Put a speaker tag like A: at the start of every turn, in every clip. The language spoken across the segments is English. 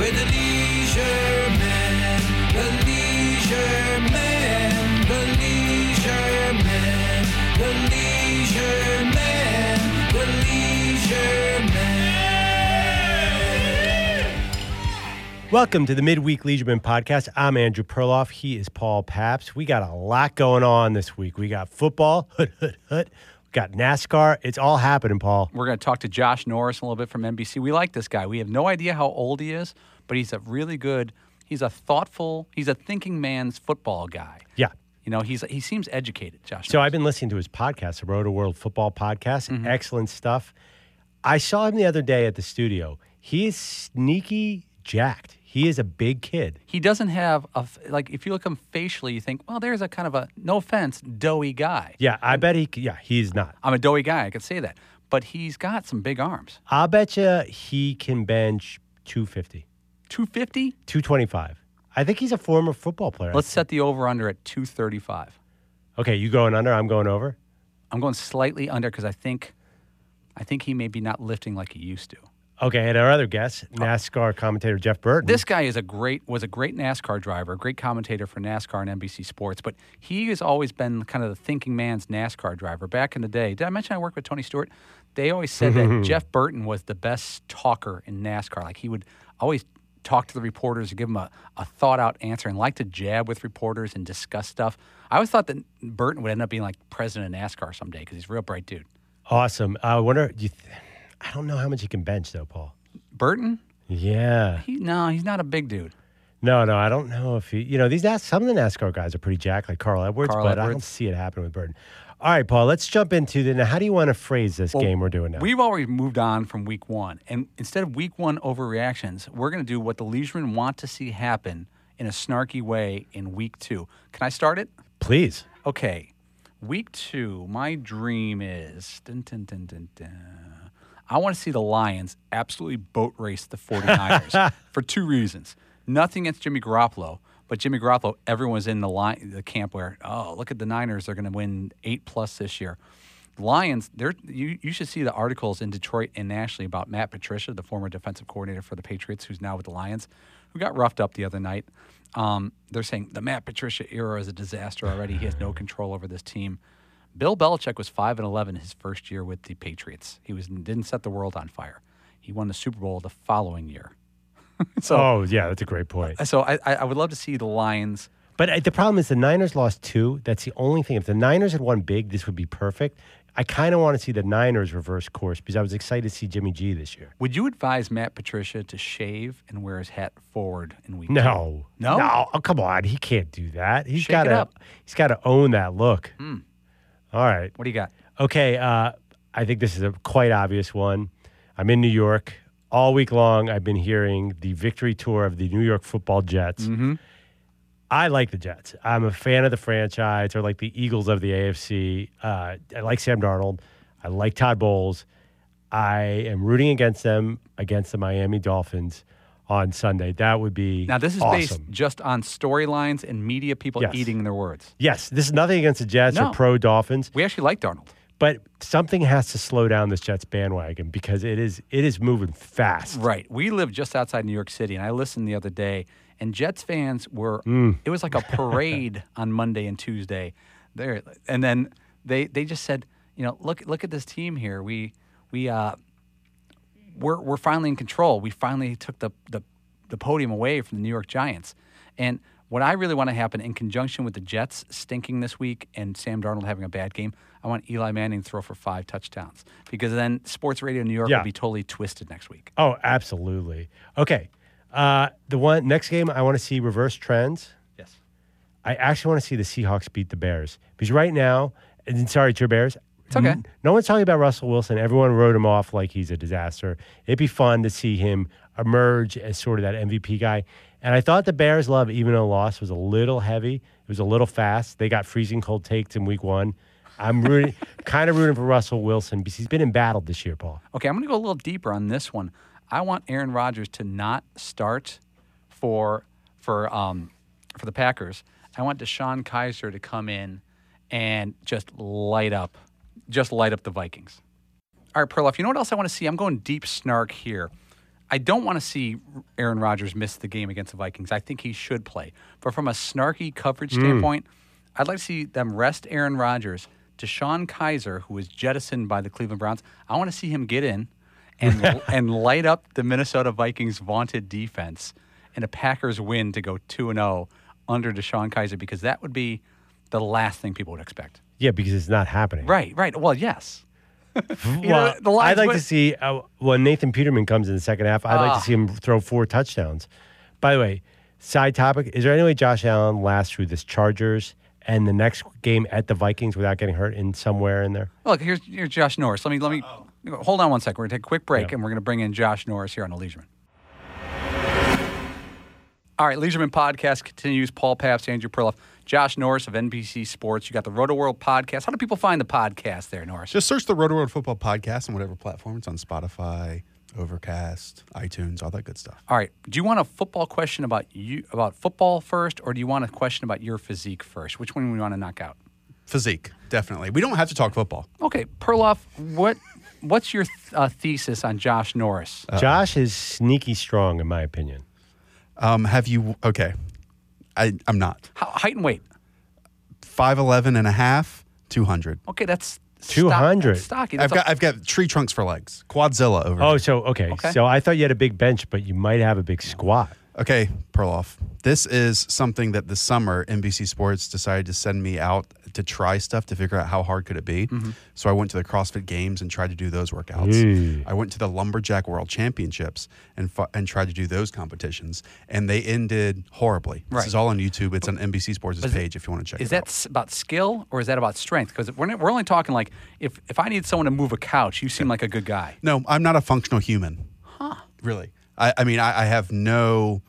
A: with the leisure man, the leisure man, the leisure man, the leisure man, the leisure.
B: Welcome to the Midweek Leisureman Podcast. I'm Andrew Perloff. He is Paul Pabst. We got a lot going on this week. We got football. Got NASCAR. It's all happening, Paul.
C: We're going to talk to Josh Norris a little bit from NBC. We like this guy. We have no idea how old he is, but he's a really good, he's a thoughtful, he's a thinking man's football guy.
B: Yeah.
C: You know, he's he seems educated, Josh.
B: So
C: Norris.
B: I've been listening to his podcast, the Rotoworld Football Podcast.
C: Mm-hmm.
B: Excellent stuff. I saw him the other day at the studio. He is sneaky jacked. He is a big kid.
C: he doesn't have a like if you look at him facially, you think, well, there's a kind of a no offense, doughy guy.
B: Yeah, I bet he. Yeah, he's not.
C: I'm a doughy guy, I could say that, but he's got some big arms.
B: I'll bet you he can bench 250,
C: 250.
B: 225. I think he's a former football player.
C: Let's set the over under at 235.
B: Okay, you going under? I'm going over.
C: I'm going slightly under because I think, I think he may be not lifting like he used to.
B: Okay, and our other guest, uh, NASCAR commentator Jeff Burton.
C: This guy is a great was a great NASCAR driver, a great commentator for NASCAR and NBC Sports, but he has always been kind of the thinking man's NASCAR driver. Back in the day, did I mention I worked with Tony Stewart? They always said that Jeff Burton was the best talker in NASCAR. Like he would always talk to the reporters and give them a, a thought out answer and like to jab with reporters and discuss stuff. I always thought that Burton would end up being like president of NASCAR someday because he's a real bright dude.
B: awesome. I wonder. Do you th- I don't know how much he can bench though, Paul.
C: Burton?
B: Yeah.
C: He no, he's not a big dude.
B: No, no, I don't know if he. You know, these NAS, some of the NASCAR guys are pretty jacked, like Carl Edwards,
C: Carl
B: but I don't see it happen with Burton. All right, Paul. Let's jump into the. Now, how do you want to phrase this
C: Well,
B: game we're doing now?
C: We've already moved on from week one. And instead of week one overreactions, we're going to do what the Leisuremen want to see happen in a snarky way in week two. Can I start it?
B: Please.
C: Okay. Week two, my dream is dun, dun, dun, dun, dun. I want to see the Lions absolutely boat race the 49ers for two reasons. Nothing against Jimmy Garoppolo, but Jimmy Garoppolo, everyone's in the line, the camp where, oh, look at the Niners, they're going to win eight plus this year. Lions, they're, you, you should see the articles in Detroit and nationally about Matt Patricia, the former defensive coordinator for the Patriots, who's now with the Lions, who got roughed up the other night. Um, they're saying the Matt Patricia era is a disaster already. He has no control over this team. Bill Belichick was five and eleven his first year with the Patriots. He was didn't set the world on fire. He won the Super Bowl the following year. so,
B: oh, yeah, that's a great point.
C: so I, I would love to see the Lions.
B: But uh, the problem is the Niners lost two. That's the only thing. If the Niners had won big, this would be perfect. I kind of want to see the Niners reverse course because I was excited to see Jimmy G this year.
C: Would you advise Matt Patricia to shave and wear his hat forward in week two?
B: No,
C: No?
B: no. Oh, come on, he can't do that. He's got to.
C: Hmm.
B: He's got to own that look. All right.
C: What do you got?
B: Okay, uh, I think this is a quite obvious one. I'm in New York all week long. I've been hearing the victory tour of the New York Football Jets.
C: Mm-hmm.
B: I like the Jets. I'm a fan of the franchise. They're like the Eagles of the AFC. Uh, I like Sam Darnold. I like Todd Bowles. I am rooting against them against the Miami Dolphins on Sunday. That would be
C: Now this is
B: awesome.
C: based just on storylines and media people
B: Yes.
C: eating their words.
B: Yes, this is nothing against the Jets
C: No.
B: or pro Dolphins.
C: We actually like Darnold.
B: But something has to slow down this Jets bandwagon because it is it is moving fast.
C: Right. We live just outside New York City, and I listened the other day, and Jets fans were.
B: Mm.
C: It was like a parade on Monday and Tuesday. There, and then they they just said, you know, look look at this team here. We we uh, we're we're finally in control. We finally took the the the podium away from the New York Giants, and. What I really want to happen in conjunction with the Jets stinking this week and Sam Darnold having a bad game, I want Eli Manning to throw for five touchdowns because then sports radio in New York
B: Yeah.
C: will be totally twisted next week.
B: Oh, absolutely. Okay. Uh, the one next game I want to see reverse trends.
C: Yes.
B: I actually want to see the Seahawks beat the Bears because right now, and sorry, it's your Bears.
C: It's okay.
B: n- No one's talking about Russell Wilson. Everyone wrote him off like he's a disaster. It'd be fun to see him emerge as sort of that MVP guy. And I thought the Bears' love, even though loss was a little heavy, it was a little fast. They got freezing cold takes in week one. I'm rooting, kind of rooting for Russell Wilson because he's been embattled this year, Paul.
C: Okay, I'm going to go a little deeper on this one. I want Aaron Rodgers to not start for for um, for the Packers. I want DeShone Kizer to come in and just light up, just light up the Vikings. All right, Perloff. You know what else I want to see? I'm going deep snark here. I don't want to see Aaron Rodgers miss the game against the Vikings. I think he should play. But from a snarky coverage hmm. standpoint, I'd like to see them rest Aaron Rodgers. to DeShone Kizer, who was jettisoned by the Cleveland Browns, I want to see him get in and and light up the Minnesota Vikings' vaunted defense and a Packers win to go 2 and 0 under DeShone Kizer because that would be the last thing people would expect.
B: Yeah, because it's not happening.
C: Right, right. Well, yes. You know, the
B: I'd like
C: win-
B: to see uh, when Nathan Peterman comes in the second half. I'd like
C: Ah.
B: to see him throw four touchdowns. By the way, side topic: Is there any way Josh Allen lasts through this Chargers and the next game at the Vikings without getting hurt in somewhere in there?
C: Look, here's here's Josh Norris. Let me let me hold on one second. We're gonna take a quick break
B: Yeah.
C: and we're gonna bring in Josh Norris here on the Leisureman. All right, Leisureman podcast continues. Paul Pabst, Andrew Perloff, Josh Norris of NBC Sports. You got the Rotoworld podcast. How do people find the podcast there, Norris?
D: Just search the Rotoworld Football Podcast on whatever platform. It's on Spotify, Overcast, iTunes, all that good stuff.
C: All right. Do you want a football question about you about football first, or do you want a question about your physique first? Which one do we want to knock out?
D: Physique, definitely. We don't have to talk football.
C: Okay, Perloff, what what's your th- uh, thesis on Josh Norris?
B: Josh is sneaky strong, in my opinion.
D: Um, have you, okay, I, I'm not.
C: How, height and weight.
D: 5'11 and a half, 200.
C: Okay, that's stock-
B: 200.
C: that's stocky.
D: I've got, I've got tree trunks for legs. Quadzilla over
B: Oh,
D: here.
B: so okay.
C: Okay.
B: So I thought you had a big bench, but you might have a big squat.
D: Okay, Perloff. This is something that this summer NBC Sports decided to send me out to try stuff to figure out how hard could it be. Mm-hmm. So I went to the CrossFit Games and tried to do those workouts.
B: Ooh.
D: I went to the Lumberjack World Championships and fu- and tried to do those competitions, and they ended horribly.
C: Right.
D: This is all on YouTube. It's on NBC Sports' page if you want to check
C: Is
D: it
C: that
D: out.
C: about skill or is that about strength? Because we're, we're only talking like if, if I need someone to move a couch, you seem like a good guy.
D: No, I'm not a functional human. Huh. Really. I, I mean, I, I have no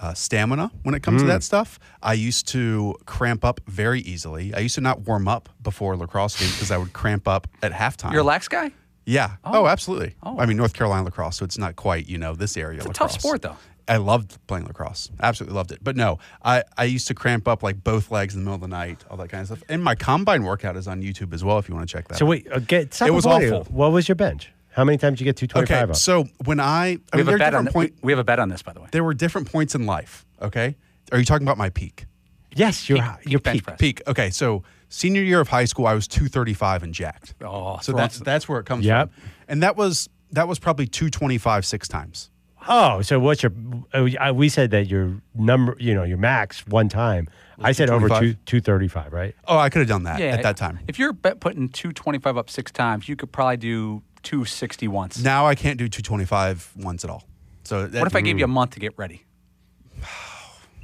D: uh, stamina when it comes to that stuff. I used to cramp up very easily. I used to not warm up before lacrosse game because I would cramp up at halftime.
C: You're a lax guy?
D: Yeah. Oh, absolutely.
C: Oh.
D: I mean, North Carolina lacrosse, so it's not quite, you know, this area.
C: It's a
D: lacrosse.
C: tough sport, though.
D: I loved playing lacrosse. Absolutely loved it. But no, I, I used to cramp up like both legs in the middle of the night, all that kind of stuff. And my combine workout is on YouTube as well if you want to check that
B: So
D: out.
B: wait, uh, get
D: It was
B: recording.
D: awful.
B: What was your bench? How many times did you get two twenty
D: Okay,
B: up?
D: so when I, I
C: We
D: mean,
C: have,
D: there
C: a bet on
D: different
C: th-
D: point,
C: we, we have a bet on this, by the way.
D: there were different points in life. Okay, are you talking about my peak?
B: yes, your
C: peak
B: your
C: bench
B: peak.
C: press.
D: Peak. Okay, so senior year of high school, I was two thirty five and jacked.
C: Oh,
D: so that's
C: some-
D: that's where it comes
B: Yep.
D: from. And that was that was probably two twenty five six times.
B: Oh, so what's your? Uh, we said that your number, you know, your max one time. I said over two two thirty five, right?
D: Oh, I could have done that
C: yeah,
D: at that time.
C: If you're putting 225 up six times, you could probably do 260 once.
D: Now I can't do two twenty five once at all. So that,
C: what if I gave you a mm. month to get ready?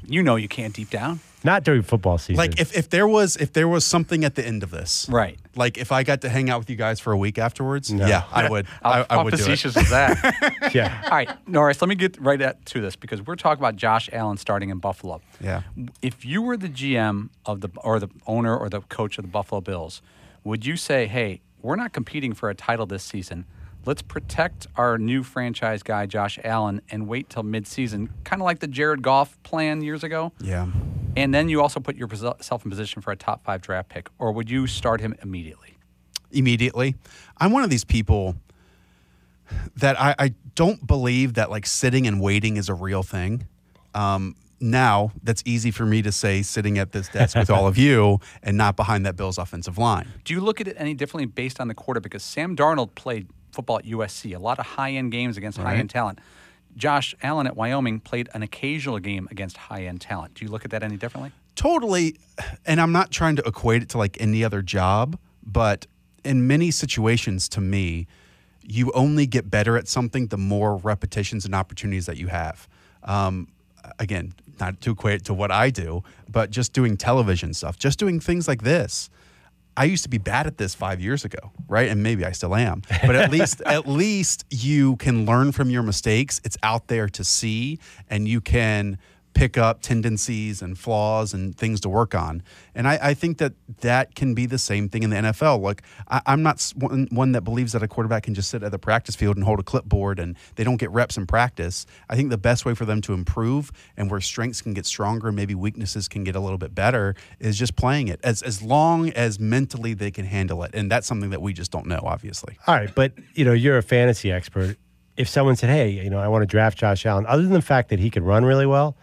C: You know you can't deep down.
B: Not during football season.
D: like if, if there was if there was something at the end of this,
C: Right.
D: Like if I got to hang out with you guys for a week afterwards,
B: No.
D: yeah, I would. I, I
C: How
D: would do it.
C: facetious is that?
B: yeah.
C: All right, Norris, let me get right at, to this because we're talking about Josh Allen starting in Buffalo.
D: Yeah.
C: If you were the GM of the or the owner or the coach of the Buffalo Bills, would you say, "Hey, we're not competing for a title this season. Let's protect our new franchise guy Josh Allen and wait till midseason, kind of like the Jared Goff plan years ago."
D: Yeah.
C: And then you also put yourself in position for a top 5 draft pick, or would you start him immediately?
D: immediately. I'm one of these people that I, I don't believe that like sitting and waiting is a real thing. Um, now that's easy for me to say sitting at this desk with all of you and not behind that Bills offensive line.
C: Do you look at it any differently based on the quarter? Because Sam Darnold played football at USC, a lot of high end games against high end talent. Josh Allen at Wyoming played an occasional game against high end talent. Do you look at that any differently?
D: Totally. And I'm not trying to equate it to like any other job, but in many situations to me, you only get better at something the more repetitions and opportunities that you have. Um, again, not to equate it to what I do, but just doing television stuff, just doing things like this. I used to be bad at this five years ago, right? And maybe I still am. But at least, at least you can learn from your mistakes. It's out there to see, and you can pick up tendencies and flaws and things to work on. And I, I think that that can be the same thing in the NFL. Like I, I'm not one, one that believes that a quarterback can just sit at the practice field and hold a clipboard and they don't get reps in practice. I think the best way for them to improve and where strengths can get stronger maybe weaknesses can get a little bit better is just playing it as as long as mentally they can handle it. And that's something that we just don't know, obviously.
B: All right, but you know, you're a fantasy expert. if someone said, "Hey, you know, I want to draft Josh Allen," other than the fact that he could run really well,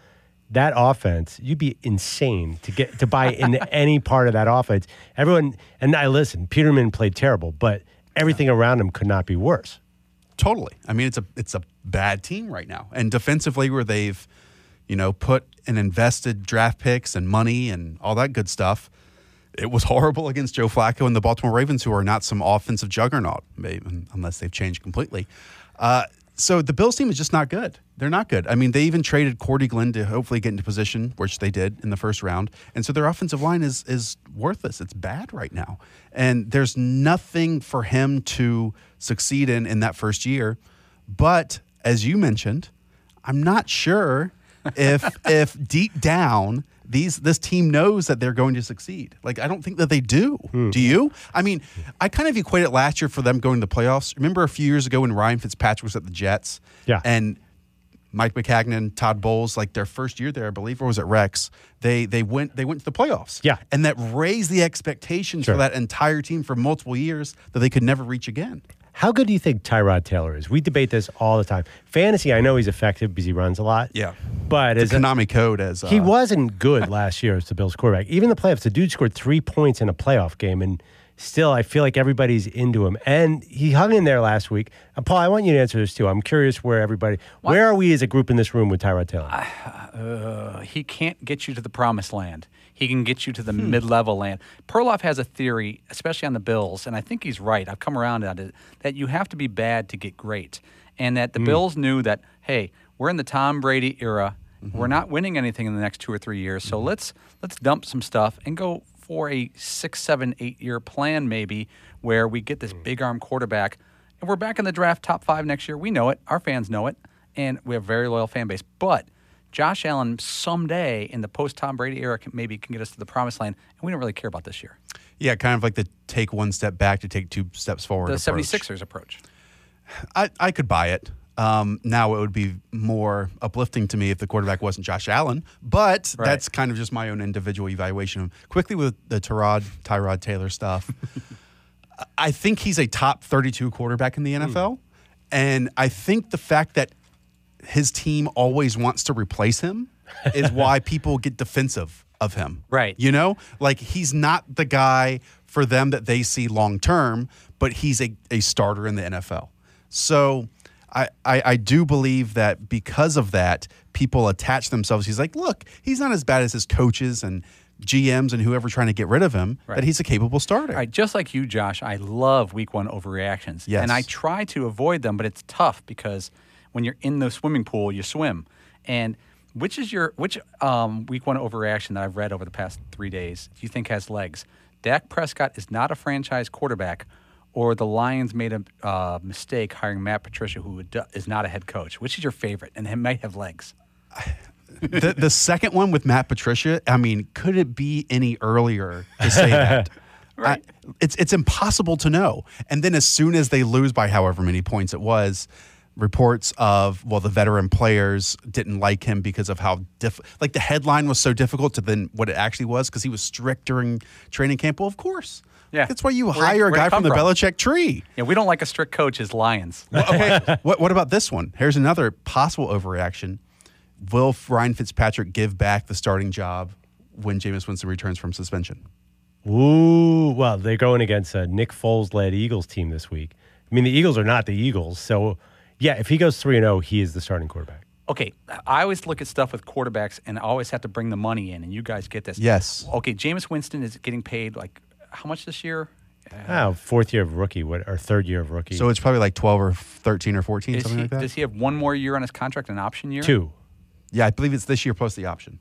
B: that offense, you'd be insane to get to buy into any part of that offense. Everyone, and I listen. Peterman played terrible, but everything around him could not be worse.
D: Totally. I mean, it's a it's a bad team right now, and defensively, where they've, you know, put and invested draft picks and money and all that good stuff. It was horrible against Joe Flacco and the Baltimore Ravens, who are not some offensive juggernaut, maybe, unless they've changed completely. Uh, so the Bills team is just not good. They're not good. I mean, they even traded Cordy Glenn to hopefully get into position, which they did in the first round. And so their offensive line is is worthless. It's bad right now. And there's nothing for him to succeed in in that first year. But as you mentioned, I'm not sure if if deep down these this team knows that they're going to succeed. Like I don't think that they do. Hmm. Do you? I mean, I kind of equate it last year for them going to the playoffs. Remember a few years ago when Ryan Fitzpatrick was at the Jets?
B: Yeah.
D: And Mike Maccagnan, Todd Bowles, like their first year there, I believe, or was it Rex? They they went they went to the playoffs.
B: Yeah.
D: And that raised the expectations
B: Sure.
D: for that entire team for multiple years that they could never reach again.
B: How good do you think Tyrod Taylor is? We debate this all the time. Fantasy, I know he's effective because he runs a lot.
D: Yeah.
B: But as
D: The
B: a,
D: Konami code as uh,
B: he wasn't good last year as the Bills quarterback. Even the playoffs, the dude scored three points in a playoff game, and still, I feel like everybody's into him. And he hung in there last week. Uh, Paul, I want you to answer this too. I'm curious where everybody, where are we as a group in this room with Tyrod Taylor?
C: Uh, he can't get you to the promised land. He can get you to the
B: Hmm.
C: mid-level land. Perloff has a theory, especially on the Bills, and I think he's right. I've come around on it that you have to be bad to get great, and that the
B: Hmm.
C: Bills knew that hey, we're in the Tom Brady era.
B: Mm-hmm.
C: We're not winning anything in the next two or three years, so let's let's dump some stuff and go for a six, seven, eight year plan maybe where we get this big arm quarterback, and we're back in the draft top five next year. We know it. Our fans know it, and we have a very loyal fan base, but. Josh Allen someday in the post Tom Brady era can, maybe can get us to the promised land, and we don't really care about this year.
D: yeah, kind of like the take one step back to take two steps forward.
C: The
D: approach.
C: 76ers approach.
D: I, I could buy it. Um, now it would be more uplifting to me if the quarterback wasn't Josh Allen, but
C: Right.
D: that's kind of just my own individual evaluation. Quickly with the Tyrod Tyrod Taylor stuff, I think he's a top 32 quarterback in the NFL, and I think the fact that his team always wants to replace him is why people get defensive of him.
C: Right.
D: You know, like he's not the guy for them that they see long term, but he's a, a starter in the NFL. So I, I, I do believe that because of that, people attach themselves. He's like, look, he's not as bad as his coaches and GMs and whoever trying to get rid of him,
C: Right.
D: that he's a capable starter.
C: Right. just like you, Josh, I love week one overreactions.
D: Yes.
C: And I try to avoid them, but it's tough because when you're in the swimming pool, you swim. And which is your which um, week one overreaction that I've read over the past three days do you think has legs? Dak Prescott is not a franchise quarterback, or the Lions made a uh, mistake hiring Matt Patricia, who is not a head coach. Which is your favorite? And it might have legs.
D: the, the second one with Matt Patricia, I mean, could it be any earlier to say that?
C: Right.
D: I- it's it's impossible to know. And then as soon as they lose by however many points it was, reports of well the veteran players didn't like him because of how diff like the headline was so difficult to then what it actually was because he was strict during training camp. Well, of course.
C: Yeah.
D: That's why you
C: Where-
D: hire a guy from the
C: from?
D: Belichick tree.
C: Yeah, we don't like a strict coach as Lions.
D: Well, okay. what, what about this one? Here's another possible overreaction. Will Ryan Fitzpatrick give back the starting job when Jameis Winston returns from suspension?
B: Ooh, well, they're going against a Nick Foles led Eagles team this week. I mean, the Eagles are not the Eagles. So, yeah, if he goes 3 0, he is the starting quarterback.
C: okay, I always look at stuff with quarterbacks and I always have to bring the money in, and you guys get this.
D: Yes.
C: Okay, Jameis Winston is getting paid like how much this year?
B: Uh, oh, fourth year of rookie, what, or third year of rookie.
D: So it's probably like 12 or 13 or 14,
C: Is
D: something
C: he,
D: like that.
C: does he have one more year on his contract, an option year?
B: two.
D: yeah, I believe it's this year plus the option.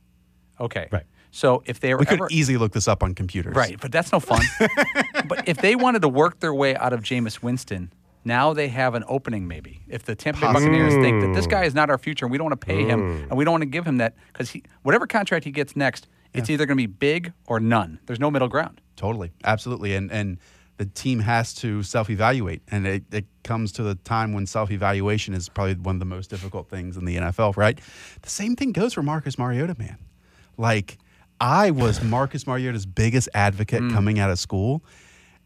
C: Okay.
B: Right.
C: So if they were
D: We could
C: ever,
D: easily look this up on computers.
C: right, but that's no fun. but if they wanted to work their way out of Jameis Winston, now they have an opening maybe. If the Tampa Bay
D: Possibly.
C: Buccaneers think that this hmm. guy is not our future and we don't want to pay him hmm. and we don't want to give him that because he whatever contract he gets next, it's either going to be big or none. There's no middle ground.
D: Totally. Absolutely. And and the team has to self-evaluate and it, it comes to the time when self-evaluation is probably one of the most difficult things in the NFL, right? The same thing goes for Marcus Mariota, man. Like I was Marcus Mariota's biggest advocate mm. coming out of school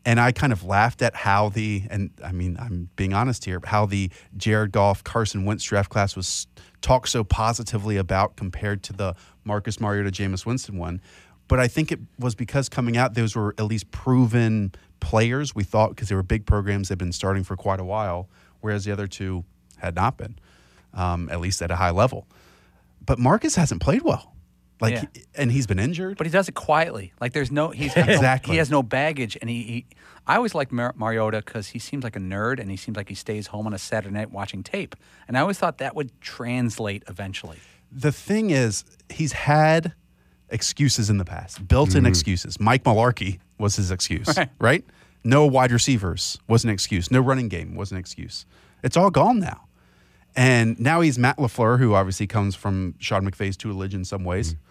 D: And I kind of laughed at how the, and I mean, I'm being honest here, how the Jared Goff, Carson Wentz draft class was talked so positively about compared to the Marcus Mariota, Jameis Winston one. But I think it was because coming out, those were at least proven players, we thought, because they were big programs, they've been starting for quite a while, whereas the other two had not been, um, at least at a high level. But Marcus hasn't played well. Like,
C: Yeah.
D: he- and he's been injured.
C: But he does it quietly. Like there's no he's got no-
D: Exactly.
C: he has no baggage, and he. he I always liked Mar- Mariota because he seems like a nerd, and he seems like he stays home on a Saturday night watching tape. And I always thought that would translate eventually.
D: the thing is, he's had excuses in the past, built-in mm-hmm. excuses. Mike Mularkey was his excuse,
C: Right.
D: right. No wide receivers was an excuse. No running game was an excuse. It's all gone now. And now he's Matt LaFleur, who obviously comes from Sean McVay's tutelage in some ways. Mm-hmm.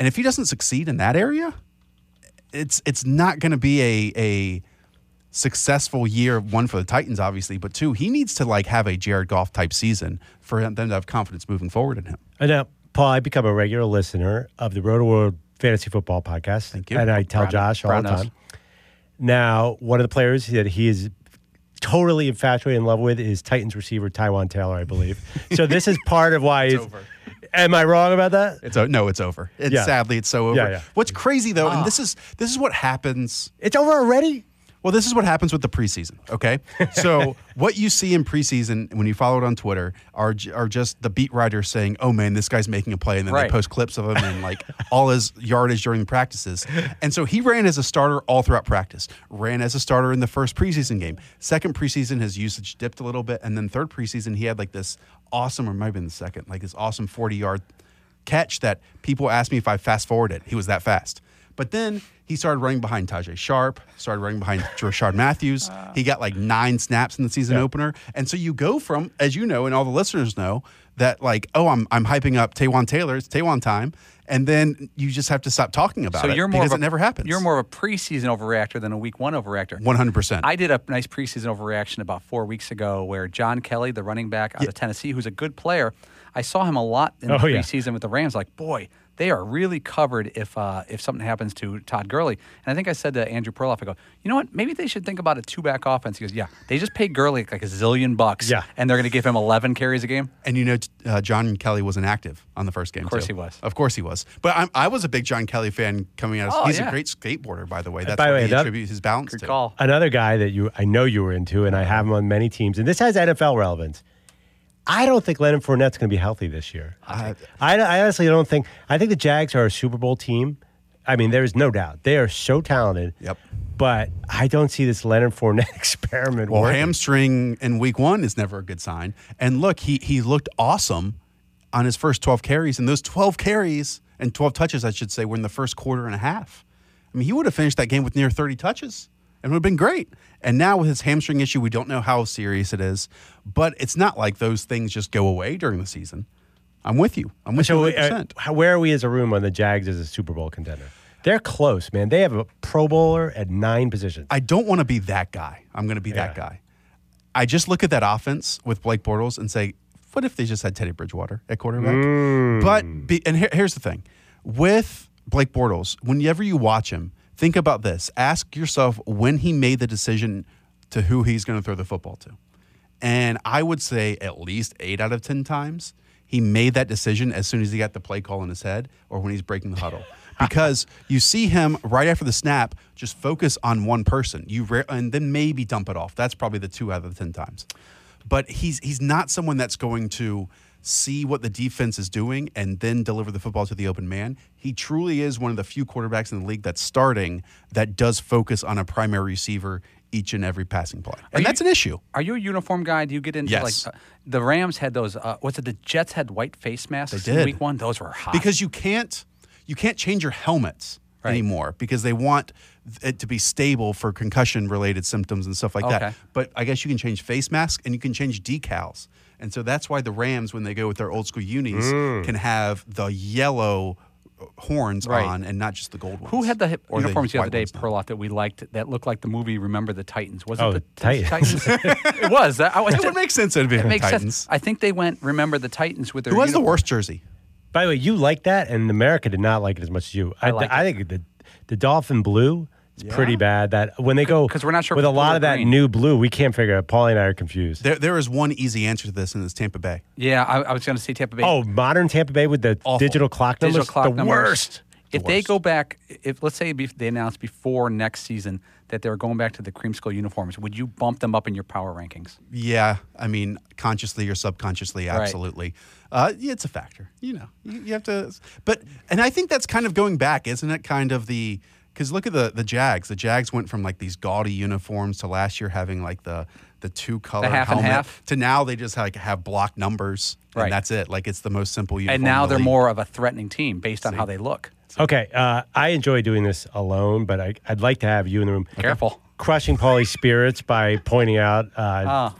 D: And if he doesn't succeed in that area, it's it's not going to be a a successful year. One for the Titans, obviously, but two, he needs to like have a Jared Goff type season for them to have confidence moving forward in him.
B: And now, Paul, I become a regular listener of the Rotoworld Fantasy Football Podcast.
D: Thank you.
B: And I tell
C: Brown-
B: Josh all
C: Brown
B: the
C: knows.
B: time. Now, one of the players that he is totally infatuated in love with is Titans receiver Taywan Taylor, I believe. so this is part of why he's.
D: over.
B: Am I wrong about that?
D: It's o- no, it's over. It's
B: Yeah.
D: sadly it's so over.
B: Yeah, yeah.
D: What's crazy though, and ah. this is this is what happens.
B: It's over already?
D: Well, this is what happens with the preseason. Okay, so what you see in preseason when you follow it on Twitter are are just the beat writers saying, "Oh man, this guy's making a play," and then
C: Right.
D: they post clips of him and like all his yardage during the practices. And so he ran as a starter all throughout practice. Ran as a starter in the first preseason game. Second preseason, his usage dipped a little bit, and then third preseason, he had like this awesome, or might have been the second, like this awesome forty yard catch that people asked me if I fast forwarded. He was that fast. But then he started running behind Tajae Sharpe, started running behind Rishard Matthews. Ah. he got like nine snaps in the season opener. And so you go from, as you know, and all the listeners know, that like, oh, I'm I'm hyping up Taywan Taylor, it's Taywan time. And then you just have to stop talking about
C: so
D: it
C: you're more
D: because
C: a,
D: it never happens.
C: You're more of a preseason overreactor than a week one overreactor.
D: 100%.
C: I did a nice preseason overreaction about four weeks ago where John Kelly, the running back out of Tennessee, who's a good player, I saw him a lot in the
B: Oh, yeah.
C: preseason with the Rams. Like, boy, they are really covered if uh, if something happens to Todd Gurley. And I think I said to Andrew Perloff, I go, you know what? Maybe they should think about a two back offense. He goes, yeah, they just paid Gurley like a zillion bucks.
B: Yeah.
C: And they're going to give him 11 carries a game.
D: And you know, uh, John Kelly was inactive on the first game. Of
C: course he was.
D: Of course he was. But I'm, I was a big John Kelly fan coming out. Of,
C: Oh,
D: he's
C: yeah.
D: a great skateboarder, by the way. That's
B: by the
D: what
B: way,
D: he attributes his balance
C: Good
D: to.
C: call.
B: Another guy that you I know you were into, and I have him on many teams, and this has NFL relevance. I don't think Leonard Fournette's going to be healthy this year.
D: I-
B: I, I honestly don't think. I think the Jags are a Super Bowl team. I mean, there's no doubt they are so talented.
D: Yep.
B: But I don't see this Leonard Fournette experiment
D: Well,
B: working.
D: hamstring in week one is never a good sign. And look, he he looked awesome on his first 12 carries, and those 12 carries and 12 touches, I should say, were in the first quarter and a half. I mean, he would have finished that game with near 30 touches and would have been great. And now with his hamstring issue, we don't know how serious it is, but it's not like those things just go away during the season. I'm with you. I'm with
B: So,
D: you
B: uh,
D: 100%.
B: how- where are we as a room on the Jags as a Super Bowl contender? They're close, man. They have a Pro Bowler at nine positions.
D: I don't want to be that guy. I'm going to be that guy. I just look at that offense with Blake Bortles and say, what if they just had Teddy Bridgewater at quarterback?
B: Mm.
D: But be, and here, here's the thing, with Blake Bortles, whenever you watch him, think about this. Ask yourself when he made the decision to who he's going to throw the football to, and I would say at least eight out of ten times he made that decision as soon as he got the play call in his head or when he's breaking the huddle. Because you see him right after the snap, just focus on one person. You ra- and then maybe dump it off. That's probably the two out of the ten times but he's he's not someone that's going to see what the defense is doing and then deliver the football to the open man. He truly is one of the few quarterbacks in the league that's starting that does focus on a primary receiver each and every passing play. And
C: you-
D: that's an issue.
C: Are you a uniform guy? Do you get into
D: Yes.
C: like uh, the Rams had those? Uh, what's it? The Jets had white face masks
D: They
C: in
D: did.
C: week one. Those were hot.
D: Because you can't you can't change your helmets
C: Right.
D: anymore because they want it to be stable for concussion related symptoms and stuff like
C: Okay.
D: that. But I guess you can change face masks and you can change decals. And so that's why the Rams, when they go with their old school unis, mm. can have the yellow horns
C: Right.
D: on and not just the gold ones.
C: Who had the hip
D: Or
C: uniforms the, other day. Perloff, that we liked that looked like the movie Remember the Titans? Was
B: Oh,
C: it the
B: Titans.
C: it was. That, I was,
D: It would make sense to be
C: It makes
D: Titans.
C: sense. I think they went Remember the Titans with their.
D: Who has the worst jersey?
B: By the way, you like that, and America did not like it as much as you. I,
C: like
B: I think the the Dolphin blue It's pretty bad that when they go
C: because we're not sure
B: with a lot of that
C: green.
B: new blue. We can't figure out. Paulie and I are confused.
D: There, there is one easy answer to this, and it's Tampa Bay.
C: Yeah, I, I was going to say Tampa Bay.
B: Oh, modern Tampa Bay with the
D: Awful.
B: digital clock numbers.
C: digital clock
B: the
C: numbers.
B: worst.
C: If they go back, if let's say be- they announce before next season that they're going back to the cream skull uniforms, would you bump them up in your power rankings?
D: Yeah, I mean, consciously or subconsciously, absolutely. Uh, yeah, it's a factor. You know, you, you have to. But and I think that's kind of going back, isn't it? Kind of the because look at the the Jags. The Jags went from like these gaudy uniforms to last year having like the the two color
C: half and
D: helmet
C: half?
D: to now they just like have block numbers
C: Right.
D: and that's it. Like it's the most simple uniform.
C: And now they're
D: league.
C: more of a threatening team based on how they look.
B: Okay, uh, I enjoy doing this alone, but I, I'd like to have you in the room.
C: Careful.
B: Crushing Paulie's spirits by pointing out, uh,
C: Ah.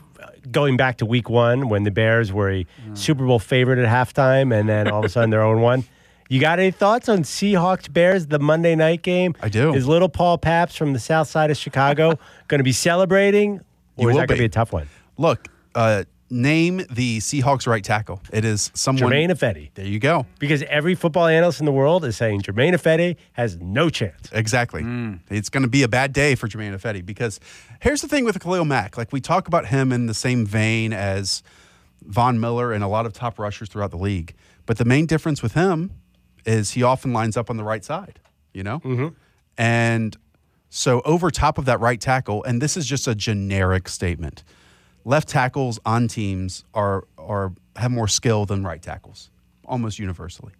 B: going back to week one when the Bears were a Super Bowl favorite at halftime and then all of a sudden they're 0 1. You got any thoughts on Seahawks Bears, the Monday night game?
D: I do.
B: Is little Paul Pabst from the south side of Chicago going to be celebrating?
D: You
B: is
D: will
B: that going to
D: be.
B: be a tough one?
D: Look, uh, name the Seahawks right tackle. It is someone.
B: Germain Ifedi.
D: There you go.
B: Because every football analyst in the world is saying Germain Ifedi has no chance.
D: Exactly. It's going to be a bad day for Germain Ifedi because here's the thing with Khalil Mack. Like we talk about him in the same vein as Von Miller and a lot of top rushers throughout the league, but the main difference with him is he often lines up on the right side. You know, mm-hmm. and so over top of that right tackle, and this is just a generic statement. Left tackles on teams are are have more skill than right tackles, almost universally.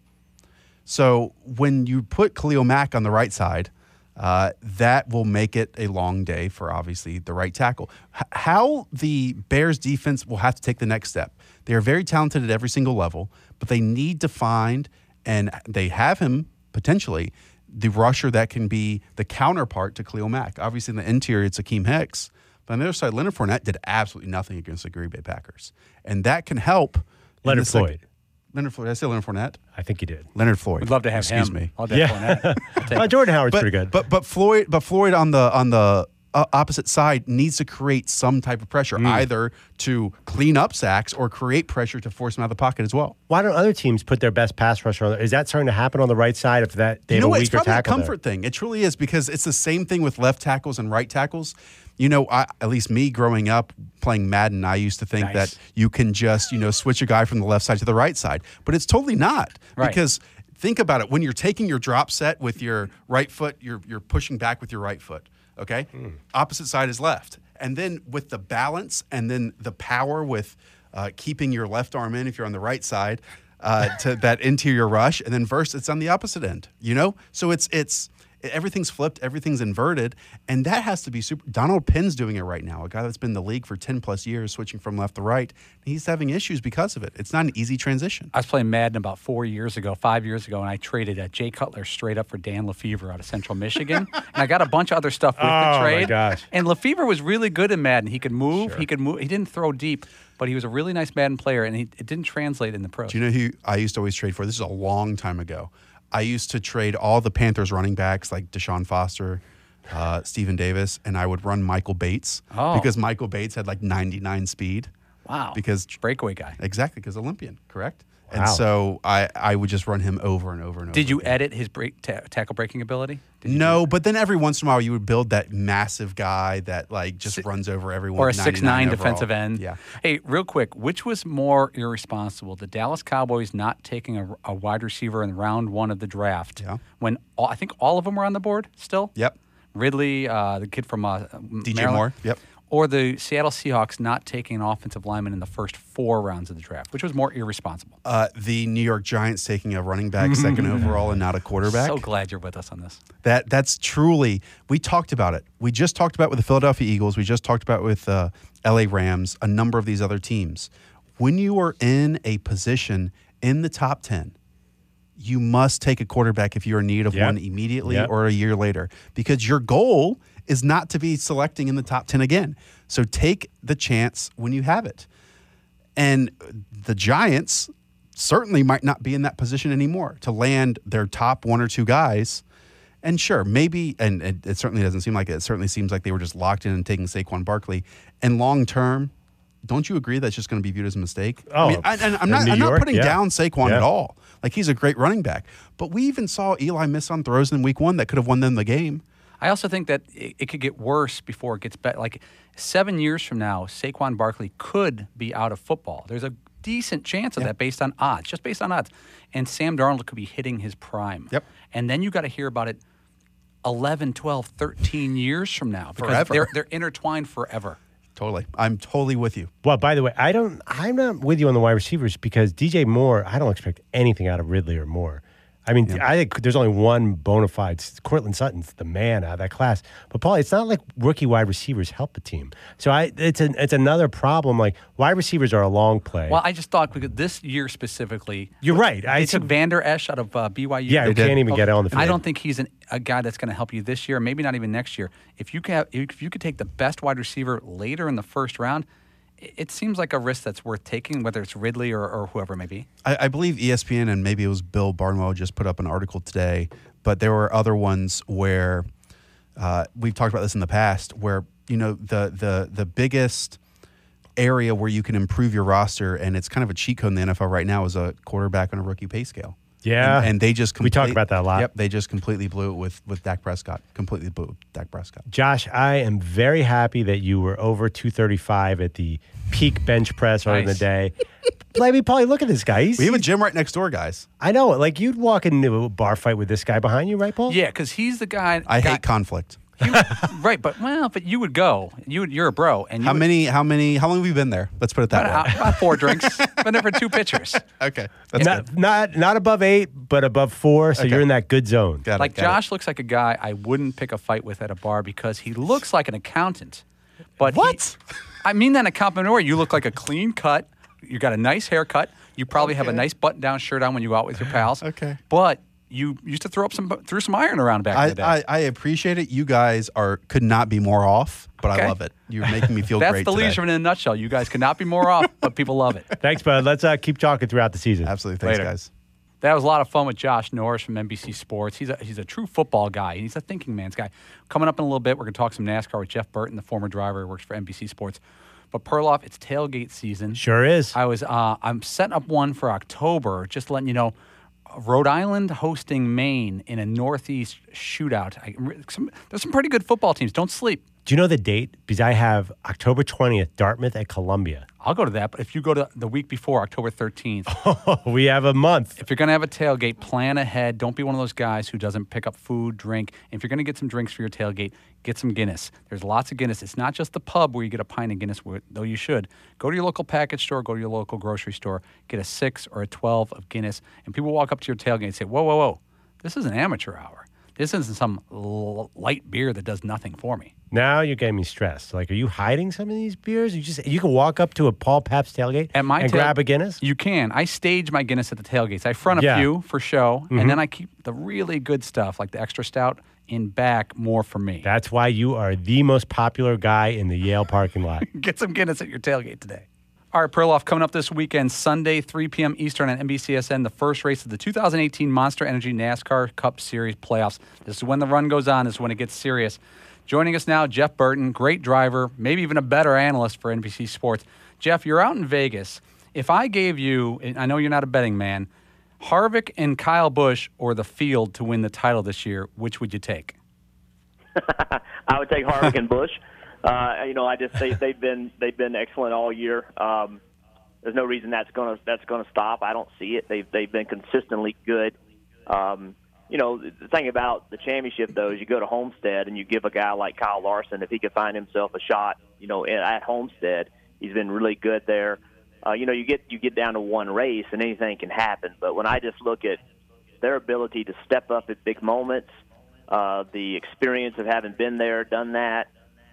D: So when you put Khalil Mack on the right side, uh, that will make it a long day for obviously the right tackle. H- how the Bears defense will have to take the next step. They are very talented at every single level, but they need to find, and they have him potentially, the rusher that can be the counterpart to Khalil Mack. Obviously, in the interior, it's Akiem Hicks. But on the other side, Leonard Fournette did absolutely nothing against the Green Bay Packers. And that can help.
B: Leonard
D: the sec-
B: Floyd.
D: Leonard Floyd. Did I say Leonard Fournette?
B: I think you did.
D: Leonard Floyd.
C: We'd love to have
D: Excuse
C: him.
D: me.
C: I'll
B: Yeah.
C: Fournette. I'll
B: Uh, Jordan Howard's
D: But,
B: pretty good.
D: but but Floyd but Floyd on the on the uh, opposite side needs to create some type of pressure,
B: Hmm.
D: either to clean up sacks or create pressure to force him out of the pocket as well.
B: Why don't other teams put their best pass rusher on? Is that starting to happen on the right side if that they
D: you
B: have
D: know
B: a
D: what? It's
B: weaker
D: probably a
B: tackle? there?
D: comfort thing. It truly is because it's the same thing with left tackles and right tackles. You know, I, at least me growing up playing Madden, I used to think
C: Nice.
D: that you can just you know switch a guy from the left side to the right side, but it's totally not
C: Right.
D: because. Think about it. When you're taking your drop set with your right foot, you're you're pushing back with your right foot. Okay, opposite side is left, and then with the balance and then the power with uh, keeping your left arm in if you're on the right side uh, to that interior rush, and then verse it's on the opposite end. You know, so it's it's everything's flipped, everything's inverted, and that has to be super. Donald Penn's doing it right now, a guy that's been in the league for ten plus years, switching from left to right. He's having issues because of it. It's not an easy transition.
C: I was playing Madden about four years ago, five years ago, and I traded uh, Jay Cutler straight up for Dan LeFevour out of Central Michigan. and I got a bunch of other stuff with
B: Oh,
C: the
B: my
C: trade.
B: gosh.
C: And LeFevour was really good in Madden. He could move. Sure. He could move. He didn't throw deep, but he was a really nice Madden player, and he, it didn't translate in the pros.
D: Do you know who I used to always trade for? This is a long time ago. I used to trade all the Panthers running backs like Deshaun Foster, uh, Stephen Davis, and I would run Michael Bates
C: Oh.
D: because Michael Bates had like 99 speed.
C: wow.
D: Because
C: breakaway guy.
D: exactly because Olympian, correct? And
B: Wow.
D: so I, I would just run him over and over and over.
C: Did you
D: again.
C: edit his break, ta- tackle breaking ability? Did
D: No, but then every once in a while you would build that massive guy that like just
C: Si-
D: runs over everyone.
C: or a
D: 99
C: six nine
D: overall.
C: defensive end.
D: Yeah.
C: Hey, real quick, which was more irresponsible? The Dallas Cowboys not taking a, a wide receiver in round one of the draft
D: Yeah.
C: when all, I think all of them were on the board still.
D: Yep.
C: Ridley, uh, the kid from uh,
D: DJ
C: Maryland.
D: Moore. Yep.
C: Or the Seattle Seahawks not taking an offensive lineman in the first four rounds of the draft, which was more irresponsible.
D: Uh, the New York Giants taking a running back second overall and not a quarterback.
C: So glad you're with us on this.
D: That that's truly we talked about it. We just talked about it with the Philadelphia Eagles. We just talked about it with uh, L.A. Rams. A number of these other teams. When you are in a position in the top ten, you must take a quarterback if you're in need of
B: Yep.
D: one immediately
B: Yep.
D: or a year later, because your goal is not to be selecting in the top ten again. So take the chance when you have it. And the Giants certainly might not be in that position anymore to land their top one or two guys. And sure, maybe, and it, it certainly doesn't seem like it. It certainly seems like they were just locked in and taking Saquon Barkley. And long term, don't you agree that's just going to be viewed as a mistake?
B: Oh,
D: I mean, I, and I'm not, I'm not putting
B: yeah.
D: down Saquon
B: Yeah.
D: at all. Like he's a great running back. But we even saw Eli miss on throws in week one that could have won them the game.
C: I also think that it, it could get worse before it gets better. Like seven years from now, Saquon Barkley could be out of football. There's a decent chance of that based on odds, just based on odds. And Sam Darnold could be hitting his prime.
D: Yep.
C: And then you got to hear about it 11, 12, 13 years from now because
D: Forever.
C: they're they're intertwined forever.
D: Totally. I'm totally with you.
B: Well, by the way, I don't. I'm not with you on the wide receivers because DJ Moore. I don't expect anything out of Ridley or Moore. I mean, I think there's only one bona fide. Courtland Sutton's the man out of that class. But Paul, it's not like rookie wide receivers help a team. So I, it's an, it's another problem. Like wide receivers are a long play.
C: Well, I just thought because this year specifically,
B: You're right. I
C: took
B: think-
C: Vander Esch out of uh, BYU.
B: yeah, who
D: did.
B: can't even get on the field.
C: I don't think he's an, a guy that's going to help you this year, maybe not even next year. If you can, have, if you could take the best wide receiver later in the first round, it, seems like a risk that's worth taking, whether it's Ridley or, or whoever it may be.
D: I, I believe ESPN and maybe it was Bill Barnwell just put up an article today, but there were other ones where uh, we've talked about this in the past, where you know the the the biggest area where you can improve your roster, and it's kind of a cheat code in the NFL right now, is a quarterback on a rookie pay scale.
B: Yeah.
D: and, and they just
B: We talk about that a lot.
D: Yep, they just completely blew it with with Dak Prescott. Completely blew it with Dak Prescott.
B: Josh, I am very happy that you were over 235 at the peak bench press earlier in the day. Let me, probably look at this guy. He's,
D: We have a gym right next door, guys.
B: I know, like you'd walk into a bar fight with this guy behind you, right, Paul?
C: Yeah, because he's the guy.
D: I
C: guy-
D: hate conflict.
C: You- right, but well, but you would go. You would, you're a bro, and you
D: How
C: would-
D: many? How many? How long have we been there? Let's put it that
C: About,
D: way.
C: about four drinks. Been there for two pitchers.
D: Okay, that's
B: Not,
D: good.
B: not not above eight, but above four. So
D: Okay.
B: you're in that good zone.
D: Got it,
C: Like
D: got it.
C: Josh looks like a guy I wouldn't pick a fight with at a bar because he looks like an accountant. But he-
D: What?
C: I mean that in a compliment way. You look like a clean cut. You got a nice haircut. You probably have a nice button-down shirt on when you go out with your pals.
D: Okay.
C: But you used to throw up some threw some iron around back in
D: I,
C: the day.
D: I, I appreciate it. You guys are could not be more off, but
C: Okay.
D: I love it. You're making me feel
C: That's
D: great
C: the
D: today.
C: leisure in a nutshell. You guys cannot be more off, but people love it.
B: Thanks, bud. Let's uh, keep talking throughout the season.
D: Absolutely, thanks,
C: Later.
D: guys.
C: That was a lot of fun with Josh Norris from NBC Sports. He's a, he's a true football guy. He's a thinking man's guy. Coming up in a little bit, we're going to talk some NASCAR with Jeff Burton, the former driver who works for NBC Sports. But Perloff, it's tailgate season.
B: Sure is.
C: I was uh, I'm setting up one for October. Just letting you know, Rhode Island hosting Maine in a Northeast shootout. I, some, there's some pretty good football teams. Don't sleep.
B: Do you know the date? Because I have October 20th, Dartmouth at Columbia.
C: I'll go to that. But if you go to the week before, October 13th,
B: we have a month.
C: if you're going to have a tailgate, plan ahead. Don't be one of those guys who doesn't pick up food, drink. If you're going to get some drinks for your tailgate, get some Guinness. There's lots of Guinness. It's not just the pub where you get a pint of Guinness, though you should. Go to your local package store, go to your local grocery store, get a six or a 12 of Guinness. And people walk up to your tailgate and say, Whoa, whoa, whoa, this is an amateur hour. This isn't some l- light beer that does nothing for me.
B: Now you're getting me stressed. Like, are you hiding some of these beers? You just you can walk up to a Paul Pabst tailgate
C: At my
B: and
C: tail-
B: grab a Guinness.
C: You can. I stage my Guinness at the tailgates. I front a
B: Yeah.
C: few for show, and mm-hmm. then I keep the really good stuff, like the extra stout, in back more for me.
B: That's why you are the most popular guy in the Yale parking lot.
C: Get some Guinness at your tailgate today. All right, Perloff coming up this weekend, Sunday, 3 p.m. Eastern on NBCSN, the first race of the 2018 Monster Energy NASCAR Cup Series playoffs. This is when the run goes on, this is when it gets serious. Joining us now, Jeff Burton, great driver, maybe even a better analyst for NBC Sports. Jeff, you're out in Vegas. If I gave you, and I know you're not a betting man, Harvick and Kyle Busch or the field to win the title this year, which would you take?
E: I would take Harvick and Busch. Uh, you know, I just they, they've been they've been excellent all year. Um, there's no reason that's gonna that's gonna stop. I don't see it. They've they've been consistently good. Um, you know, the thing about the championship though is you go to Homestead and you give a guy like Kyle Larson if he could find himself a shot. You know, at- Homestead, he's been really good there. Uh, you know, you get you get down to one race and anything can happen. But when I just look at their ability to step up at big moments, uh, the experience of having been there, done that,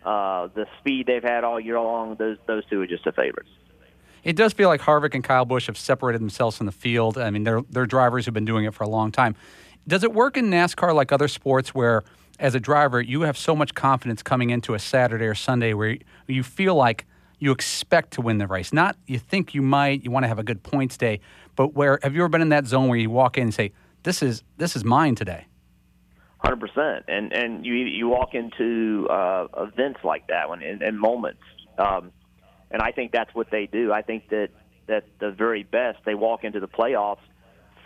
E: uh, the speed they've had all year long, those those two are just the favorites.
C: It does feel like Harvick and Kyle Busch have separated themselves from the field. I mean, they're, they're drivers who've been doing it for a long time. Does it work in NASCAR like other sports where, as a driver, you have so much confidence coming into a Saturday or Sunday where you, you feel like you expect to win the race? Not you think you might, you want to have a good points day, but where have you ever been in that zone where you walk in and say, "This is this is mine today"?
E: Hundred percent, and and you you walk into uh, events like that one and, and moments, um, and I think that's what they do. I think that that the very best they walk into the playoffs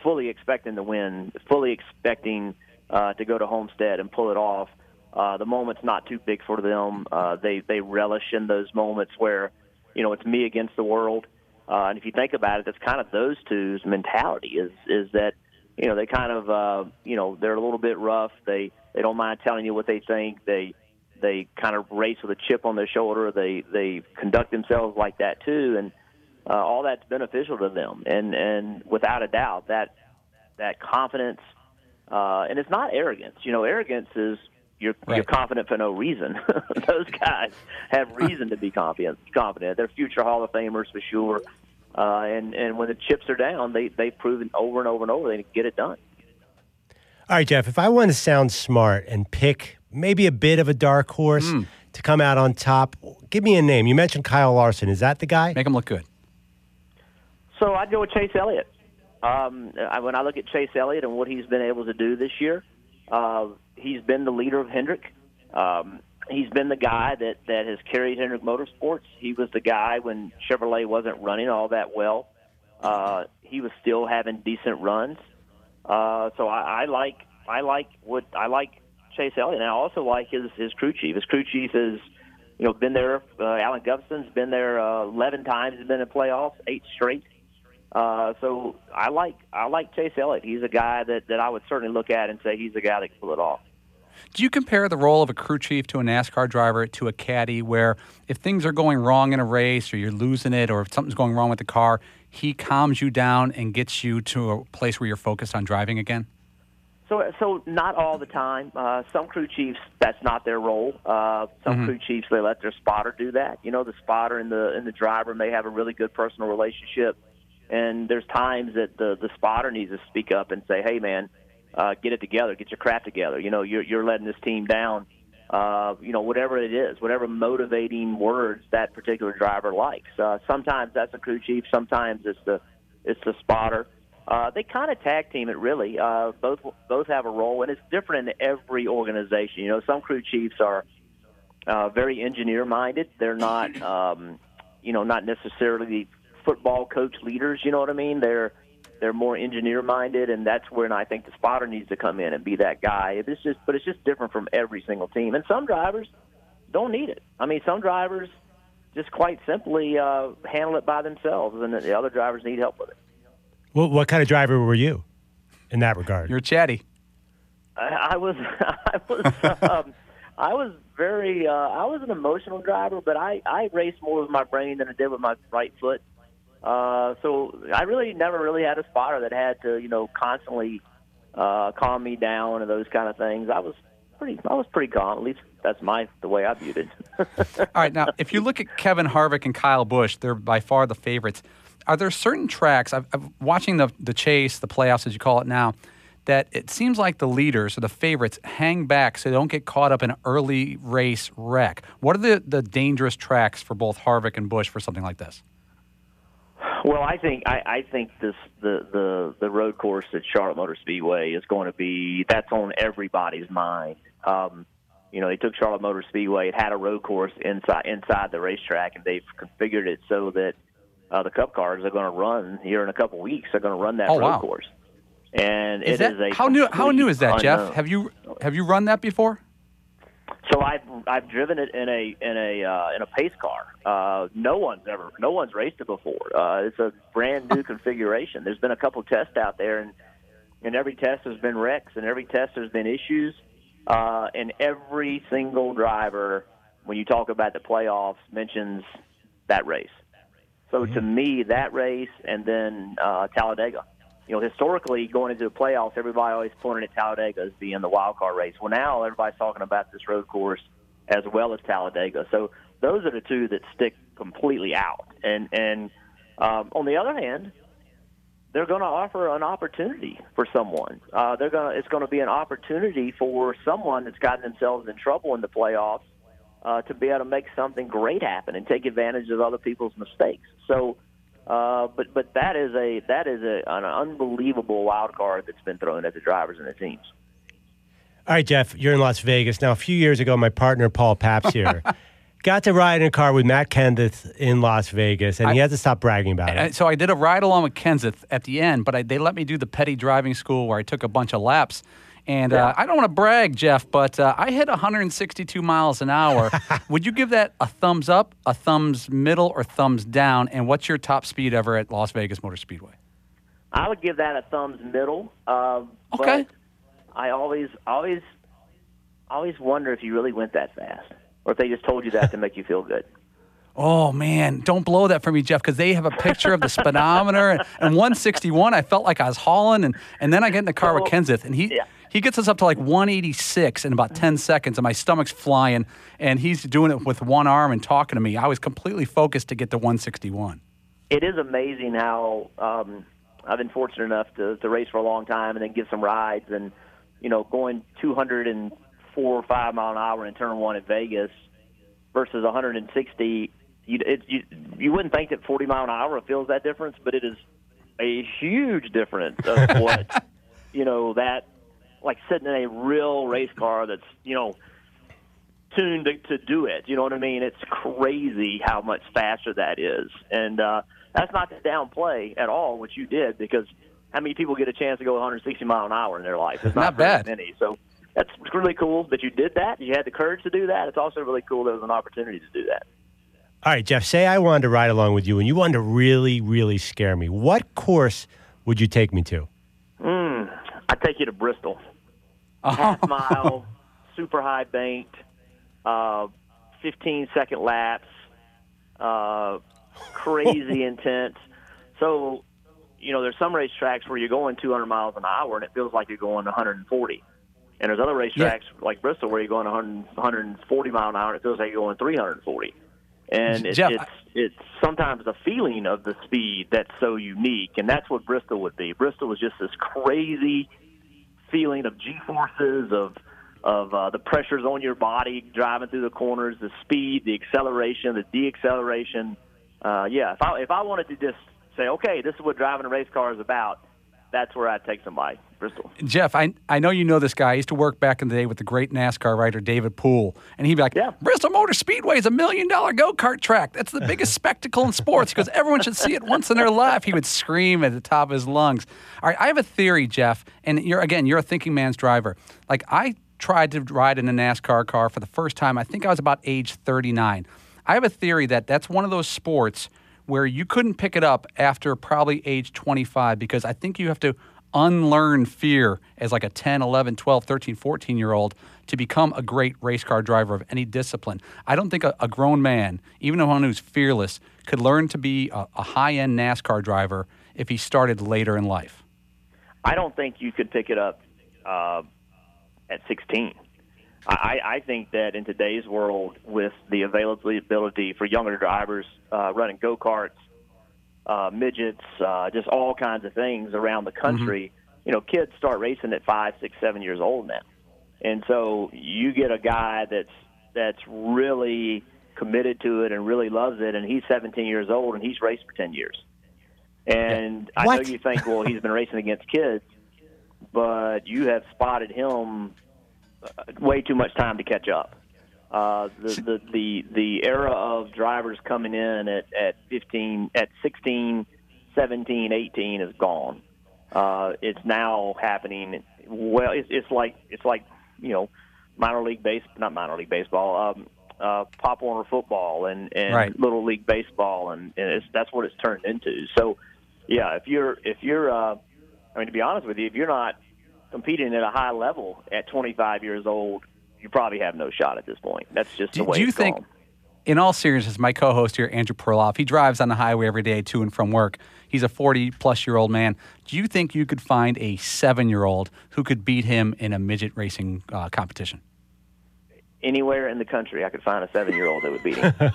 E: fully expecting to win, fully expecting uh, to go to Homestead and pull it off, Uh, the moment's not too big for them. Uh, they they relish in those moments where, you know, it's me against the world. Uh, and if you think about it, that's kind of those two's mentality is is that you know they kind of uh, you know they're a little bit rough. They they don't mind telling you what they think. They they kind of race with a chip on their shoulder. They they conduct themselves like that too, and uh, all that's beneficial to them. And and without a doubt, that that confidence, uh, and it's not arrogance. You know, arrogance is you're you're confident for no reason. Those guys have reason to be confident. Confident. They're future Hall of Famers for sure. Uh, and and when the chips are down, they they've proven over and over and over they can get it done.
B: All right, Jeff, if I want to sound smart and pick maybe a bit of a dark horse
C: Hmm.
B: to come out on top, give me a name. You mentioned Kyle Larson. Is that the guy?
C: Make him look good.
E: So I'd go with Chase Elliott. Um, I, when I look at Chase Elliott and what he's been able to do this year, uh, he's been the leader of Hendrick. Um, he's been the guy that, that has carried Hendrick Motorsports. He was the guy when Chevrolet wasn't running all that well. Uh, he was still having decent runs. Uh, so I, I like I like what I like Chase Elliott, and I also like his his crew chief. His crew chief has you know been there. Uh, Alan Gustafson's been there uh, eleven times. He's been in playoffs, eight straight. Uh, so I like I like Chase Elliott. He's a guy that, that I would certainly look at and say he's a guy that can pull it off.
C: Do you compare the role of a crew chief to a NASCAR driver to a caddy, where if things are going wrong in a race or you're losing it or if something's going wrong with the car, he calms you down and gets you to a place where you're focused on driving again?
E: So, so not all the time. Uh, some crew chiefs, that's not their role. Uh, some crew chiefs, they let their spotter do that. You know, the spotter and the and the driver may have a really good personal relationship, and there's times that the the spotter needs to speak up and say, "Hey, man, uh, get it together, get your crap together." You know, you're you're letting this team down. Uh, you know, whatever it is, whatever motivating words that particular driver likes. Uh, sometimes that's a crew chief. Sometimes it's the it's the spotter. Uh, they kind of tag team it really. Uh, both both have a role, and it's different in every organization. You know, some crew chiefs are uh, very engineer minded. They're not, um, you know, not necessarily football coach leaders. You know what I mean? They're they're more engineer minded, and that's when I think the spotter needs to come in and be that guy. It's just, but it's just different from every single team. And some drivers don't need it. I mean, some drivers just quite simply uh, handle it by themselves, and the other drivers need help with it.
B: What, what kind of driver were you in that regard?
C: You're chatty.
E: I, I was, I was, um, I was very, uh, I was an emotional driver, but I, I raced more with my brain than I did with my right foot. Uh, so I really never really had a spotter that had to, you know, constantly uh, calm me down and those kind of things. I was pretty, I was pretty calm. At least that's my the way I viewed it.
C: All right, now if you look at Kevin Harvick and Kyle Busch, they're by far the favorites. Are there certain tracks? I've, I've watching the the chase, the playoffs as you call it now, that it seems like the leaders or the favorites hang back so they don't get caught up in an early race wreck. What are the the dangerous tracks for both Harvick and Busch for something like this?
E: Well, I think I, I think this the, the the road course at Charlotte Motor Speedway is going to be that's on everybody's mind. Um, you know, they took Charlotte Motor Speedway. It had a road course inside inside the racetrack, and they've configured it so that uh, the Cup cars are going to run here in a couple weeks. They're going to run that
C: Oh,
E: road
C: wow.
E: course, and
C: Is
E: it
C: that
E: is a
C: how new? How new is that,
E: complete
C: Jeff? Have you have you run that before?
E: So I've I've driven it in a in a uh, in a pace car. Uh, no one's ever no one's raced it before. Uh, it's a brand new configuration. There's been a couple tests out there, and and every test has been wrecks, and every test there's been issues, uh, and every single driver, when you talk about the playoffs, mentions that race. So to me, that race and then uh, Talladega. You know, historically, going into the playoffs, everybody always pointed at Talladega as being the wild card race. Well, now everybody's talking about this road course as well as Talladega. So those are the two that stick completely out. And and um, on the other hand, they're going to offer an opportunity for someone. Uh, they're going it's going to be an opportunity for someone that's gotten themselves in trouble in the playoffs uh, to be able to make something great happen and take advantage of other people's mistakes. So, uh, but but that is a that is a, an unbelievable wild card that's been thrown at the drivers and the teams.
B: All right, Jeff, you're in Las Vegas. Now, a few years ago, my partner, Paul Pabst here, got to ride in a car with Matt Kenseth in Las Vegas, and he had to stop bragging about it.
C: So I did a ride along with Kenseth at the end, but I, they let me do the petty driving school where I took a bunch of laps. And uh, I don't want to brag, Jeff, but uh, I hit 162 miles an hour. Would you give that a thumbs up, a thumbs middle, or thumbs down? And what's your top speed ever at Las Vegas Motor Speedway?
E: I would give that a thumbs middle. Uh,
C: Okay.
E: But I always, always, always wonder if you really went that fast, or if they just told you that to make you feel good.
C: Oh man, don't blow that for me, Jeff, because they have a picture of the speedometer and, and 161. I felt like I was hauling, and and then I get in the car with
E: Oh,
C: Kenseth, and he
E: yeah.
C: He gets us up to like 186 in about 10 seconds, and my stomach's flying, and he's doing it with one arm and talking to me. I was completely focused to get to 161.
E: It is amazing how um, I've been fortunate enough to, to race for a long time and then give some rides, and you know, going 204 or five mile an hour in turn one at Vegas versus 160. You, it, you you wouldn't think that 40 mile an hour feels that difference, but it is a huge difference of what you know that like sitting in a real race car that's you know tuned to, to do it. You know what I mean? It's crazy how much faster that is, and uh, that's not to downplay at all what you did because how many people get a chance to go 160 mile an hour in their life? It's not,
C: Not bad.
E: Many. So that's really cool that you did that. You had the courage to do that. It's also really cool there was an opportunity to do that.
B: All right, Jeff, say I wanted to ride along with you and you wanted to really, really scare me. What course would you take me to?
E: Mm, I take you to Bristol. Half mile, super high banked, uh, 15 second laps, uh, crazy intense. So, you know, there's some racetracks where you're going 200 miles an hour and it feels like you're going 140. And there's other racetracks like Bristol where you're going 100, 140 mile an hour and it feels like you're going 340. And it,
C: Jeff,
E: it's it's sometimes the feeling of the speed that's so unique, and that's what Bristol would be. Bristol was just this crazy feeling of G forces, of of uh, the pressures on your body driving through the corners, the speed, the acceleration, the deacceleration. Uh, yeah, if I if I wanted to just say, okay, this is what driving a race car is about, that's where I'd take somebody. Bristol.
C: Jeff, I, I know you know this guy. I used to work back in the day with the great NASCAR writer David Poole, and he'd be like,
E: Yeah.
C: "Bristol Motor Speedway is a million dollar go kart track. That's the biggest spectacle in sports because everyone should see it once in their life." He would scream at the top of his lungs. All right, I have a theory, Jeff, and you're again, you're a thinking man's driver. Like I tried to ride in a NASCAR car for the first time. I think I was about age 39. I have a theory that that's one of those sports where you couldn't pick it up after probably age 25 because I think you have to unlearn fear as like a 10, 11, 12, 13, 14 year old to become a great race car driver of any discipline. I don't think a, a grown man, even one who's fearless, could learn to be a, a high end NASCAR driver if he started later in life.
E: I don't think you could pick it up uh, at 16. I, I think that in today's world, with the availability for younger drivers uh, running go karts, uh, midgets, uh, just all kinds of things around the country, you know, kids start racing at five, six, seven years old now, and so you get a guy that's that's really committed to it and really loves it, and he's 17 years old and he's raced for 10 years. And I know you think, well, he's been racing against kids, but you have spotted him way too much time to catch up. Uh, the, the the the era of drivers coming in at at 15, at 16, 17, 18 is gone. Uh, it's now happening. Well, it's, it's like it's like you know, minor league base, not minor league baseball, um, uh, Pop Warner football and and
C: Right.
E: little league baseball, and, and it's, that's what it's turned into. So, yeah, if you're if you're, uh, I mean, to be honest with you, if you're not competing at a high level at 25 years old, you probably have no shot at this point. That's just the
C: Do,
E: way
C: do you
E: it's
C: think,
E: gone.
C: in all seriousness, my co host here, Andrew Perloff, he drives on the highway every day to and from work. He's a 40 plus year old man. Do you think you could find a seven year old who could beat him in a midget racing uh, competition?
E: anywhere in the country, I could find a seven-year-old that would beat him.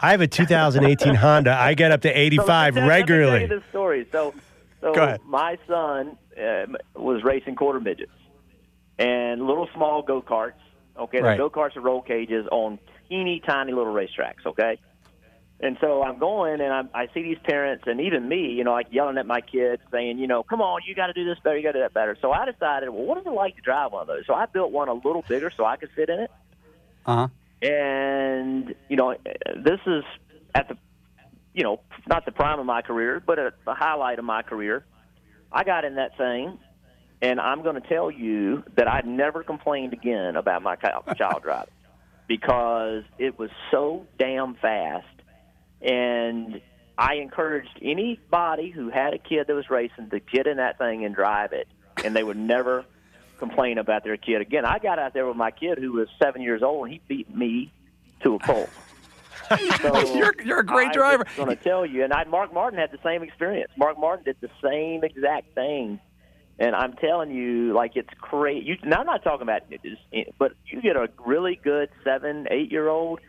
B: I have a 2018 Honda. I get up to
E: So let
B: 85
E: tell- Let me tell
B: regularly.
E: you this story. So, so
C: Go ahead.
E: my son um, was racing quarter midgets and little small go karts. Okay,
C: Right.
E: the go karts are roll cages on teeny tiny little racetracks. Okay, and so I'm going and I'm, I see these parents and even me, you know, like yelling at my kids, saying, you know, come on, you got to do this better, you got to do that better. So I decided, well, what is it like to drive one of those? So I built one a little bigger so I could sit in it
C: Uh huh.
E: and you know this is at the you know not the prime of my career but at the highlight of my career i got in that thing And I'm going to tell you that I never complained again about my child driving because it was so damn fast. And I encouraged anybody who had a kid that was racing to get in that thing and drive it, and they would never complain about their kid again. I got out there with my kid who was seven years old, and he beat me to a pulp. So
C: You're- you're a great driver.
E: I'm going to tell you, and I, Mark Martin had the same experience. Mark Martin did the same exact thing, and I'm telling you, like it's crazy. You, now I'm not talking about, it is- but you get a really good seven, eight year old.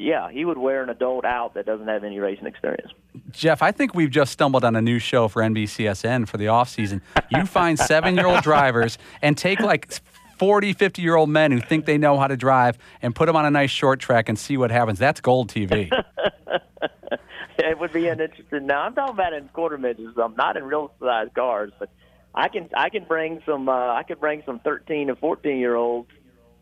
E: Yeah, he would wear an adult out that doesn't have any racing experience.
C: Jeff, I think we've just stumbled on a new show for NBCSN for the off season. You find seven year old drivers and take like 40, 50 year old men who think they know how to drive and put them on a nice short track and see what happens. That's gold TV.
E: it would be an interesting. Now I'm talking about in quarter midgets. I'm not in real size cars, but I can I can bring some. Uh, I could bring some 13 and 14 year olds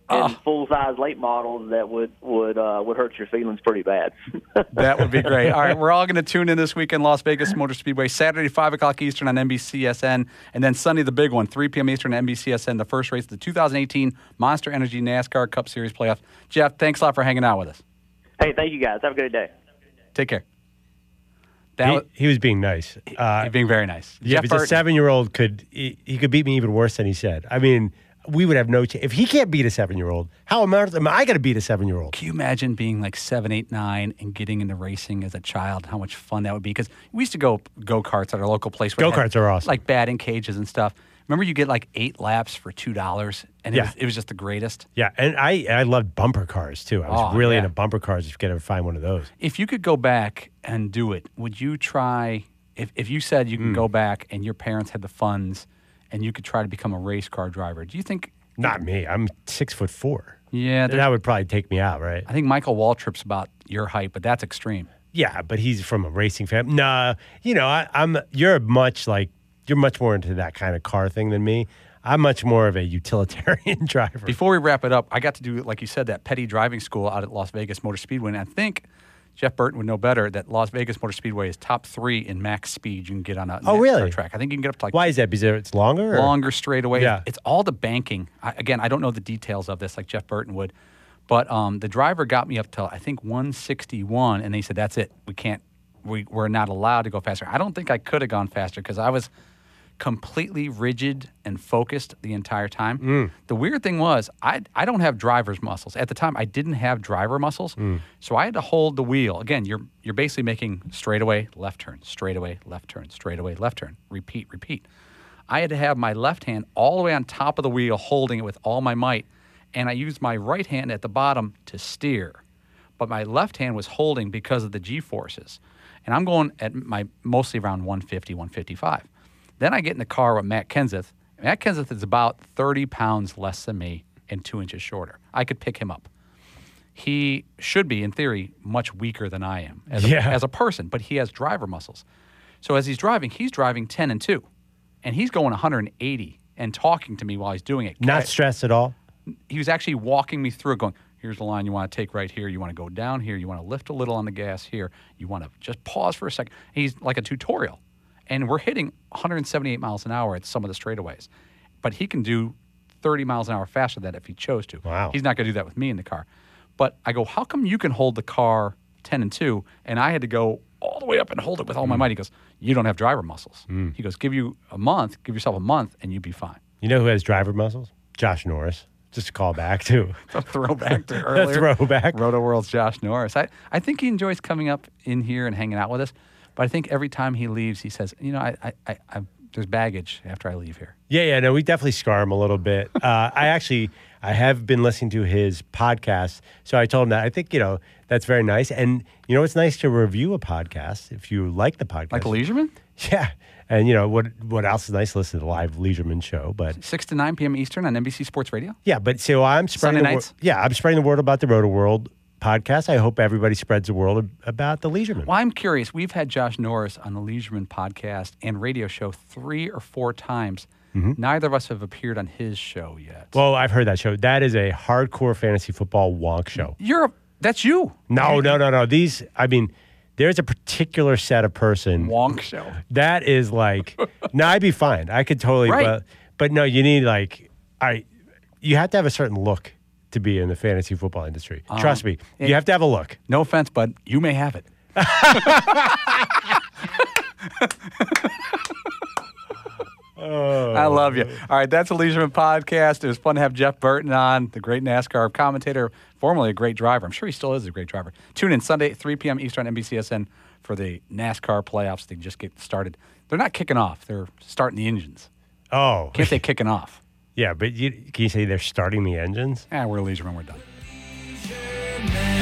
E: in
C: Oh.
E: full size late models that would would uh, would hurt your feelings pretty bad.
C: That would be great. All right, we're all going to tune in this week in Las Vegas Motor Speedway, Saturday, 5 o'clock Eastern on NBCSN, and then Sunday, the big one, 3 p.m. Eastern on NBCSN, the first race of the 2018 Monster Energy NASCAR Cup Series playoff. Jeff, thanks a lot for hanging out with us.
E: hey, thank you guys. Have a good day.
C: Take care. That
B: He,
C: was
B: he was being nice. Uh,
C: he's being very nice.
B: yeah,
C: Jeff
B: because a seven-year-old could he, he could beat me even worse than he said. I mean, we would have no chance if he can't beat a seven-year-old. How am I, am I going to beat a seven-year-old?
C: Can you imagine being like seven, eight, nine, and getting into racing as a child? How much fun that would be! Because we used to go go karts at our local place. had,
B: Go-karts are awesome.
C: Like batting cages and stuff. Remember, you get like eight laps for two dollars, and it,
B: Yeah.
C: was, it was just the greatest.
B: Yeah, and I I loved bumper cars too. I was
C: Oh,
B: really
C: yeah.
B: into bumper cars. If you could ever find one of those.
C: If you could go back and do it, would you try? If if you said you can hmm. go back and your parents had the funds, and you could try to become a race car driver, do you think?
B: Not me. I'm six foot four.
C: Yeah,
B: That would probably take me out, right?
C: I think Michael Waltrip's about your height, but that's extreme.
B: Yeah, but he's from a racing family. Nah, you know, I, I'm. You're much like you're much more into that kind of car thing than me. I'm much more of a utilitarian driver.
C: Before we wrap it up, I got to do, like you said, that petty driving school out at Las Vegas Motor Speedway. And I think Jeff Burton would know better that Las Vegas Motor Speedway is top three in max speed you can get on a
B: Oh, really?
C: track. I think you can get up to like
B: Why is that? Because it's longer. or-
C: longer straightaway.
B: Yeah.
C: It's all the banking. I, again, I don't know the details of this like Jeff Burton would, but um, the driver got me up to I think 161, and they said that's it. We can't. We we're not allowed to go faster. I don't think I could have gone faster because I was completely rigid and focused the entire time.
B: Mm.
C: The weird thing was I I don't have driver's muscles. At the time I didn't have driver muscles.
B: Mm.
C: So I had to hold the wheel. Again, you're you're basically making straightaway, left turn, straightaway, left turn, straightaway, left turn, repeat, repeat. I had to have my left hand all the way on top of the wheel holding it with all my might and I used my right hand at the bottom to steer. But my left hand was holding because of the G forces. And I'm going at my mostly around 150, 155. Then I get in the car with Matt Kenseth. Matt Kenseth is about 30 pounds less than me and two inches shorter. I could pick him up. He should be, in theory, much weaker than I am as a,
B: Yeah.
C: as a person, but he has driver muscles. So as he's driving, he's driving 10 and 2, and he's going 180 and talking to me while he's doing it.
B: Not stressed at all.
C: he was actually walking me through it, going, here's the line you want to take right here. You want to go down here. You want to lift a little on the gas here. You want to just pause for a second. He's like a tutorial. And we're hitting 178 miles an hour at some of the straightaways. But he can do 30 miles an hour faster than that if he chose to.
B: Wow.
C: He's not going to do that with me in the car. But I go, how come you can hold the car 10 and 2 and I had to go all the way up and hold it with all my mm. might? He goes, you don't have driver muscles. Mm. He goes, give you a month, give yourself a month, and you'd be fine.
B: You know who has driver muscles? Josh Norris. Just a call back to
C: a throwback to earlier.
B: throwback.
C: Rotoworld's Josh Norris. I, I think he enjoys coming up in here and hanging out with us. But I think every time he leaves, he says, you know, I, I, I, I there's baggage after I leave here.
B: Yeah, yeah, no, we definitely scar him a little bit. Uh, I actually, I have been listening to his podcast, so I told him that I think you know that's very nice, and you know it's nice to review a podcast if you like the podcast,
C: Like Leisuremen?
B: Yeah, and you know what? What else is nice? to Listen to the live Leisuremen show, but
C: 6 to 9 p.m. Eastern on NBC Sports Radio.
B: yeah, but so I'm spreading
C: Sunday
B: the wor- yeah, I'm spreading the word about the Rotoworld podcast. I hope everybody spreads the word about the Leisuremen.
C: Well, I'm curious. We've had Josh Norris on the Leisuremen podcast and radio show three or four times. Mm-hmm. Neither of us have appeared on his show yet.
B: Well, I've heard that show. That is a hardcore fantasy football wonk show.
C: You're a, that's you.
B: No, no, no, no. These, I mean, there's a particular set of person
C: Wonk show.
B: that is like, no, I'd be fine. I could totally,
C: Right.
B: but, But no, you need like I. You have to have a certain look to be in the fantasy football industry. Um, Trust me,
C: it-
B: you have to have a look.
C: No offense, but you may have it. I love you. Oh. All right, that's a Leisuremen podcast. It was fun to have Jeff Burton on, the great NASCAR commentator, formerly a great driver. I'm sure he still is a great driver. Tune in Sunday, 3 p.m. Eastern, NBCSN for the NASCAR playoffs. They just get started. They're not kicking off. They're starting the engines.
B: Oh,
C: Can't they kicking off.
B: Yeah, but you, can you say they're starting the engines?
C: Ah, we're leisure Leisuremen. We're done.
A: Man,